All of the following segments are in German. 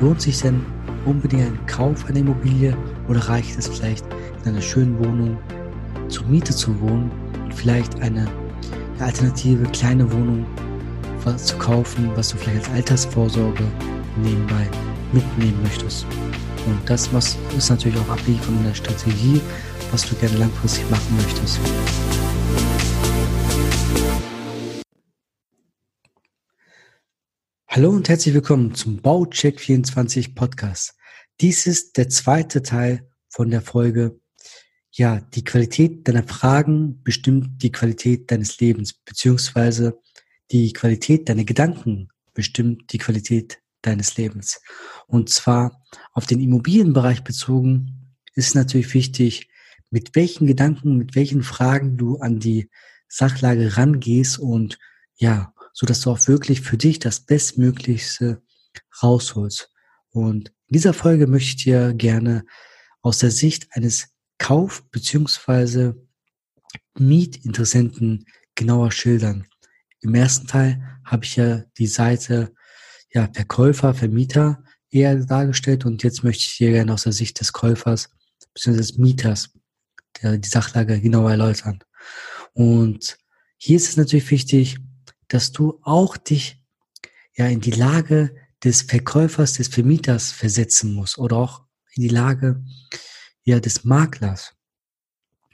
Lohnt sich denn unbedingt ein Kauf einer Immobilie oder reicht es vielleicht in einer schönen Wohnung zur Miete zu wohnen und vielleicht eine alternative kleine Wohnung zu kaufen, was du vielleicht als Altersvorsorge nebenbei mitnehmen möchtest? Und das ist natürlich auch abhängig von der Strategie, was du gerne langfristig machen möchtest. Hallo und herzlich willkommen zum Baucheck 24 Podcast. Dies ist der zweite Teil von der Folge. Ja, die Qualität deiner Fragen bestimmt die Qualität deines Lebens, beziehungsweise die Qualität deiner Gedanken bestimmt die Qualität deines Lebens. Und zwar auf den Immobilienbereich bezogen ist natürlich wichtig, mit welchen Gedanken, mit welchen Fragen du an die Sachlage rangehst und ja, so dass du auch wirklich für dich das Bestmöglichste rausholst. Und in dieser Folge möchte ich dir gerne aus der Sicht eines Kauf- bzw. Mietinteressenten genauer schildern. Im ersten Teil habe ich ja die Seite ja, Verkäufer, Vermieter eher dargestellt und jetzt möchte ich dir gerne aus der Sicht des Käufers bzw. des Mieters die Sachlage genauer erläutern. Und hier ist es natürlich wichtig, dass du auch dich ja in die Lage des Verkäufers, des Vermieters versetzen musst oder auch in die Lage ja des Maklers,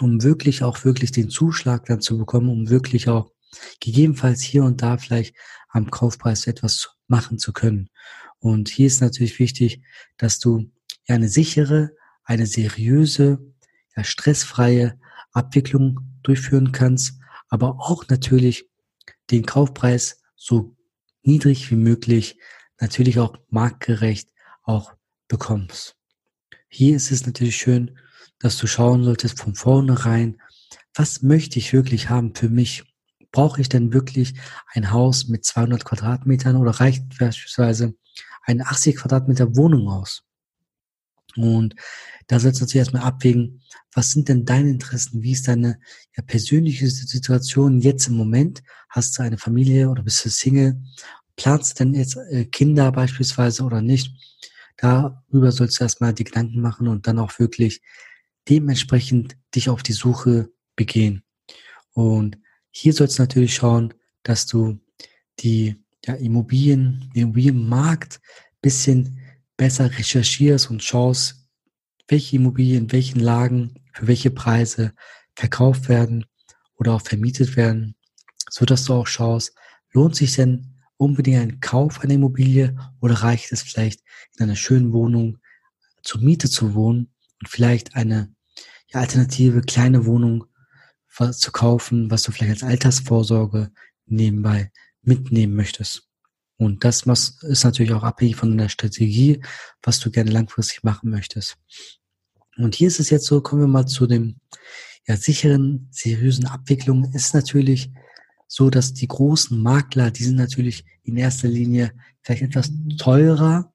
um wirklich auch wirklich den Zuschlag dann zu bekommen, um wirklich auch gegebenenfalls hier und da vielleicht am Kaufpreis etwas machen zu können. Und hier ist natürlich wichtig, dass du ja eine sichere, eine seriöse, ja, stressfreie Abwicklung durchführen kannst, aber auch natürlich den Kaufpreis so niedrig wie möglich, natürlich auch marktgerecht auch bekommst. Hier ist es natürlich schön, dass du schauen solltest von vornherein, was möchte ich wirklich haben für mich? Brauche ich denn wirklich ein Haus mit 200 Quadratmetern oder reicht beispielsweise eine 80 Quadratmeter Wohnung aus? Und da sollst du natürlich erstmal abwägen, was sind denn deine Interessen? Wie ist deine ja, persönliche Situation jetzt im Moment? Hast du eine Familie oder bist du Single? Planst du denn jetzt äh, Kinder beispielsweise oder nicht? Darüber sollst du erstmal die Gedanken machen und dann auch wirklich dementsprechend dich auf die Suche begehen. Und hier sollst du natürlich schauen, dass du die ja, Immobilien, den Immobilienmarkt bisschen besser recherchierst und schaust, welche Immobilien in welchen Lagen für welche Preise verkauft werden oder auch vermietet werden, so dass du auch schaust, lohnt sich denn unbedingt ein Kauf einer Immobilie oder reicht es vielleicht in einer schönen Wohnung zur Miete zu wohnen und vielleicht eine ja, alternative kleine Wohnung zu kaufen, was du vielleicht als Altersvorsorge nebenbei mitnehmen möchtest. Und das ist natürlich auch abhängig von der Strategie, was du gerne langfristig machen möchtest. Und hier ist es jetzt so, kommen wir mal zu dem ja, sicheren, seriösen Abwicklung. Ist natürlich so, dass die großen Makler, die sind natürlich in erster Linie vielleicht etwas teurer,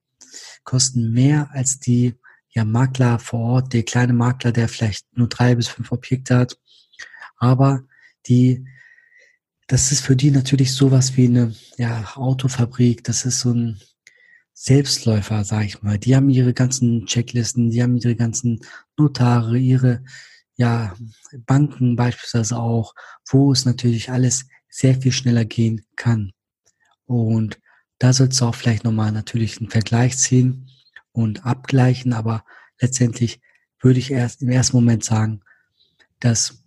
kosten mehr als die ja, Makler vor Ort, der kleine Makler, der vielleicht nur drei bis fünf Objekte hat. Aber die das ist für die natürlich sowas wie eine ja, Autofabrik. Das ist so ein Selbstläufer, sag ich mal. Die haben ihre ganzen Checklisten, die haben ihre ganzen Notare, ihre ja, Banken beispielsweise auch, wo es natürlich alles sehr viel schneller gehen kann. Und da sollst du auch vielleicht nochmal natürlich einen Vergleich ziehen und abgleichen, aber letztendlich würde ich erst im ersten Moment sagen, dass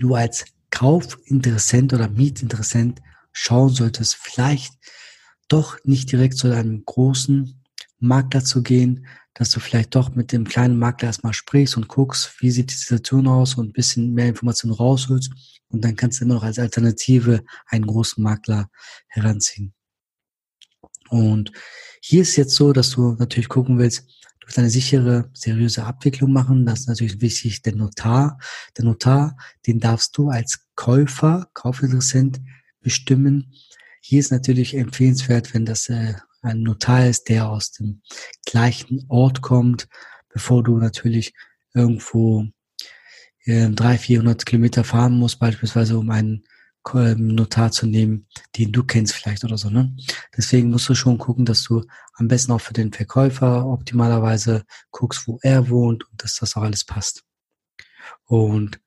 du als Kaufinteressent oder Mietinteressent schauen solltest, vielleicht doch nicht direkt zu einem großen Makler zu gehen, dass du vielleicht doch mit dem kleinen Makler erstmal sprichst und guckst, wie sieht die Situation aus und ein bisschen mehr Informationen rausholst und dann kannst du immer noch als Alternative einen großen Makler heranziehen. Und hier ist jetzt so, dass du natürlich gucken willst, Du willst eine sichere, seriöse Abwicklung machen. Das ist natürlich wichtig. Der Notar, der Notar, den darfst du als Käufer, Kaufinteressent bestimmen. Hier ist natürlich empfehlenswert, wenn das äh, ein Notar ist, der aus dem gleichen Ort kommt, bevor du natürlich irgendwo äh, 300, 400 Kilometer fahren musst, beispielsweise um einen Notar zu nehmen, den du kennst vielleicht oder so. Ne? Deswegen musst du schon gucken, dass du am besten auch für den Verkäufer optimalerweise guckst, wo er wohnt und dass das auch alles passt. Und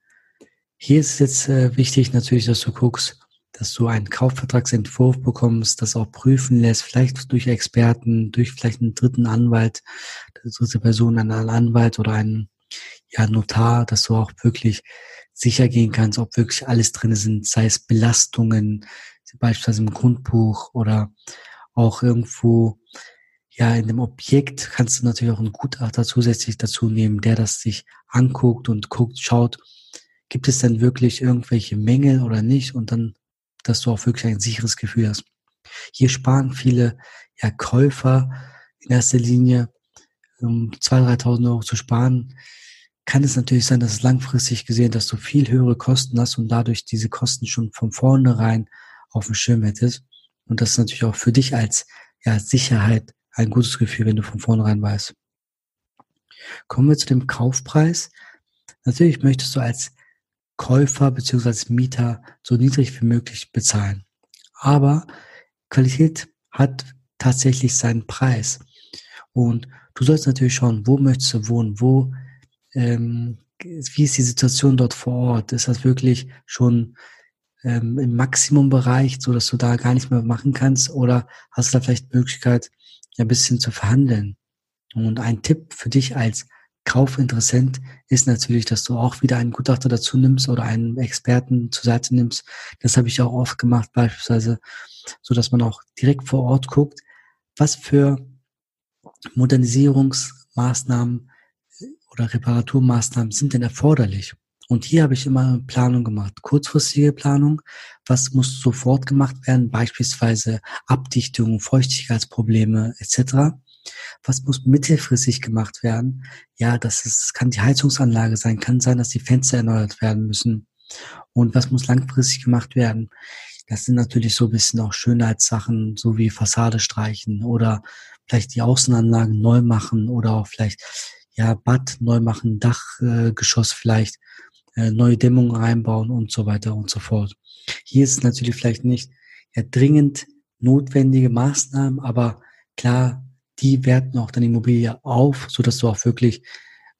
hier ist jetzt äh, wichtig natürlich, dass du guckst, dass du einen Kaufvertragsentwurf bekommst, das auch prüfen lässt, vielleicht durch Experten, durch vielleicht einen dritten Anwalt, dritte Person, einen Anwalt oder einen ja, Notar, dass du auch wirklich sicher gehen kannst, ob wirklich alles drin sind, sei es Belastungen, beispielsweise im Grundbuch oder auch irgendwo, ja, in dem Objekt kannst du natürlich auch einen Gutachter zusätzlich dazu nehmen, der das sich anguckt und guckt, schaut, gibt es denn wirklich irgendwelche Mängel oder nicht und dann, dass du auch wirklich ein sicheres Gefühl hast. Hier sparen viele ja, Käufer in erster Linie, um 2.000, 3.000 Euro zu sparen, kann es natürlich sein, dass es langfristig gesehen, dass du viel höhere Kosten hast und dadurch diese Kosten schon von vornherein auf dem Schirm hättest. Und das ist natürlich auch für dich als ja, Sicherheit ein gutes Gefühl, wenn du von vornherein weißt. Kommen wir zu dem Kaufpreis. Natürlich möchtest du als Käufer bzw. Mieter so niedrig wie möglich bezahlen. Aber Qualität hat tatsächlich seinen Preis. Und du sollst natürlich schauen, wo möchtest du wohnen, wo ähm, wie ist die Situation dort vor Ort? Ist das wirklich schon ähm, im Maximumbereich, so dass du da gar nicht mehr machen kannst? Oder hast du da vielleicht Möglichkeit, ein bisschen zu verhandeln? Und ein Tipp für dich als Kaufinteressent ist natürlich, dass du auch wieder einen Gutachter dazu nimmst oder einen Experten zur Seite nimmst. Das habe ich auch oft gemacht, beispielsweise, so dass man auch direkt vor Ort guckt, was für Modernisierungsmaßnahmen oder Reparaturmaßnahmen sind denn erforderlich? Und hier habe ich immer Planung gemacht. Kurzfristige Planung. Was muss sofort gemacht werden? Beispielsweise Abdichtung, Feuchtigkeitsprobleme etc. Was muss mittelfristig gemacht werden? Ja, das ist, kann die Heizungsanlage sein, kann sein, dass die Fenster erneuert werden müssen. Und was muss langfristig gemacht werden? Das sind natürlich so ein bisschen auch Schönheitssachen, so wie Fassade streichen oder vielleicht die Außenanlagen neu machen oder auch vielleicht ja, Bad neu machen, Dachgeschoss äh, vielleicht, äh, neue Dämmungen reinbauen und so weiter und so fort. Hier ist es natürlich vielleicht nicht ja, dringend notwendige Maßnahmen, aber klar, die werten auch deine Immobilie auf, so dass du auch wirklich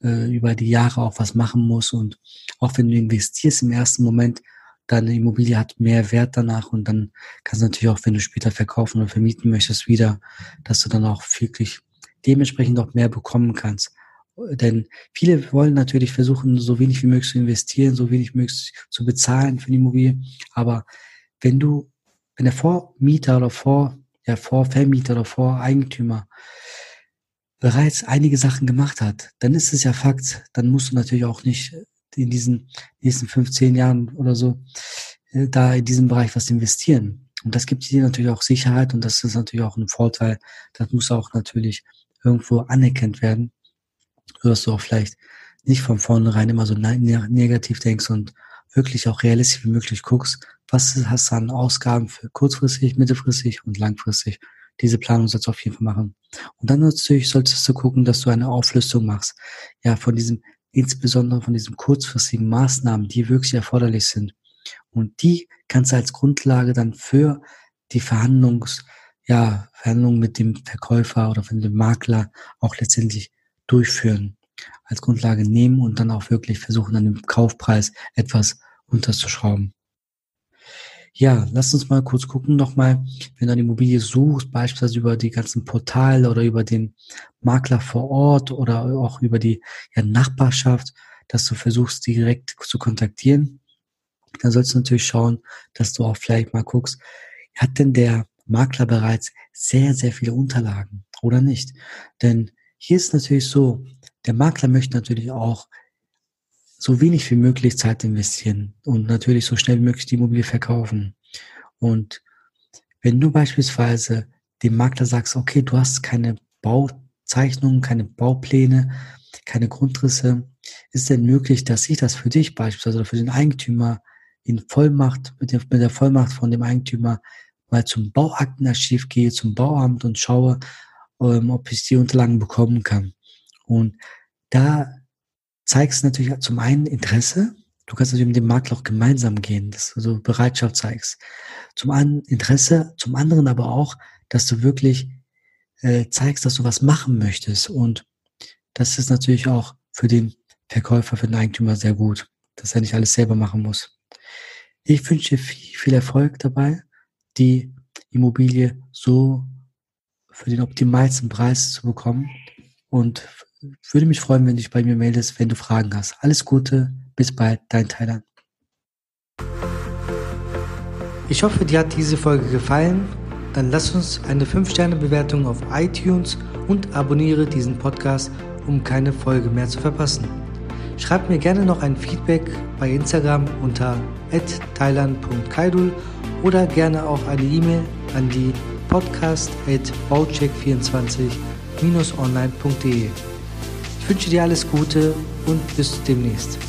äh, über die Jahre auch was machen musst und auch wenn du investierst im ersten Moment, deine Immobilie hat mehr Wert danach und dann kannst du natürlich auch, wenn du später verkaufen oder vermieten möchtest, wieder, dass du dann auch wirklich dementsprechend auch mehr bekommen kannst. Denn viele wollen natürlich versuchen, so wenig wie möglich zu investieren, so wenig wie möglich zu bezahlen für die Immobilie. Aber wenn du, wenn der Vormieter oder Vor, ja, Vorvermieter oder Voreigentümer bereits einige Sachen gemacht hat, dann ist es ja Fakt, dann musst du natürlich auch nicht in diesen nächsten 15 Jahren oder so äh, da in diesem Bereich was investieren. Und das gibt dir natürlich auch Sicherheit und das ist natürlich auch ein Vorteil. Das muss auch natürlich irgendwo anerkannt werden dass du auch vielleicht nicht von vornherein immer so ne-, ne-, negativ denkst und wirklich auch realistisch wie möglich guckst, was hast du an Ausgaben für kurzfristig, mittelfristig und langfristig. Diese Planung sollst du auf jeden Fall machen. Und dann natürlich solltest du gucken, dass du eine Auflistung machst. Ja, von diesem, insbesondere von diesen kurzfristigen Maßnahmen, die wirklich erforderlich sind. Und die kannst du als Grundlage dann für die Verhandlungs, ja, Verhandlungen mit dem Verkäufer oder von dem Makler auch letztendlich durchführen, als Grundlage nehmen und dann auch wirklich versuchen, an dem Kaufpreis etwas unterzuschrauben. Ja, lass uns mal kurz gucken nochmal, wenn du eine Immobilie suchst, beispielsweise über die ganzen Portale oder über den Makler vor Ort oder auch über die ja, Nachbarschaft, dass du versuchst, direkt zu kontaktieren. Dann sollst du natürlich schauen, dass du auch vielleicht mal guckst, hat denn der Makler bereits sehr, sehr viele Unterlagen oder nicht? Denn hier ist natürlich so, der Makler möchte natürlich auch so wenig wie möglich Zeit investieren und natürlich so schnell wie möglich die Immobilie verkaufen. Und wenn du beispielsweise dem Makler sagst, okay, du hast keine Bauzeichnungen, keine Baupläne, keine Grundrisse, ist denn möglich, dass ich das für dich beispielsweise oder für den Eigentümer in Vollmacht, mit der, mit der Vollmacht von dem Eigentümer mal zum Bauaktenarchiv gehe, zum Bauamt und schaue, ähm, ob ich die Unterlagen bekommen kann. Und da zeigst du natürlich zum einen Interesse Du kannst natürlich mit dem Makler auch gemeinsam gehen, dass du so Bereitschaft zeigst. Zum einen Interesse, zum anderen aber auch, dass du wirklich äh, zeigst, dass du was machen möchtest. Und das ist natürlich auch für den Verkäufer, für den Eigentümer sehr gut, dass er nicht alles selber machen muss. Ich wünsche dir viel, viel Erfolg dabei, die Immobilie so für den optimalsten Preis zu bekommen und würde mich freuen, wenn du dich bei mir meldest, wenn du Fragen hast. Alles Gute, bis bald, dein Thailand. Ich hoffe, dir hat diese Folge gefallen. Dann lass uns eine 5-Sterne-Bewertung auf iTunes und abonniere diesen Podcast, um keine Folge mehr zu verpassen. Schreib mir gerne noch ein Feedback bei Instagram unter thailand.kaidul oder gerne auch eine E-Mail an die podcast.baucheck24-online.de. Ich wünsche dir alles Gute und bis demnächst.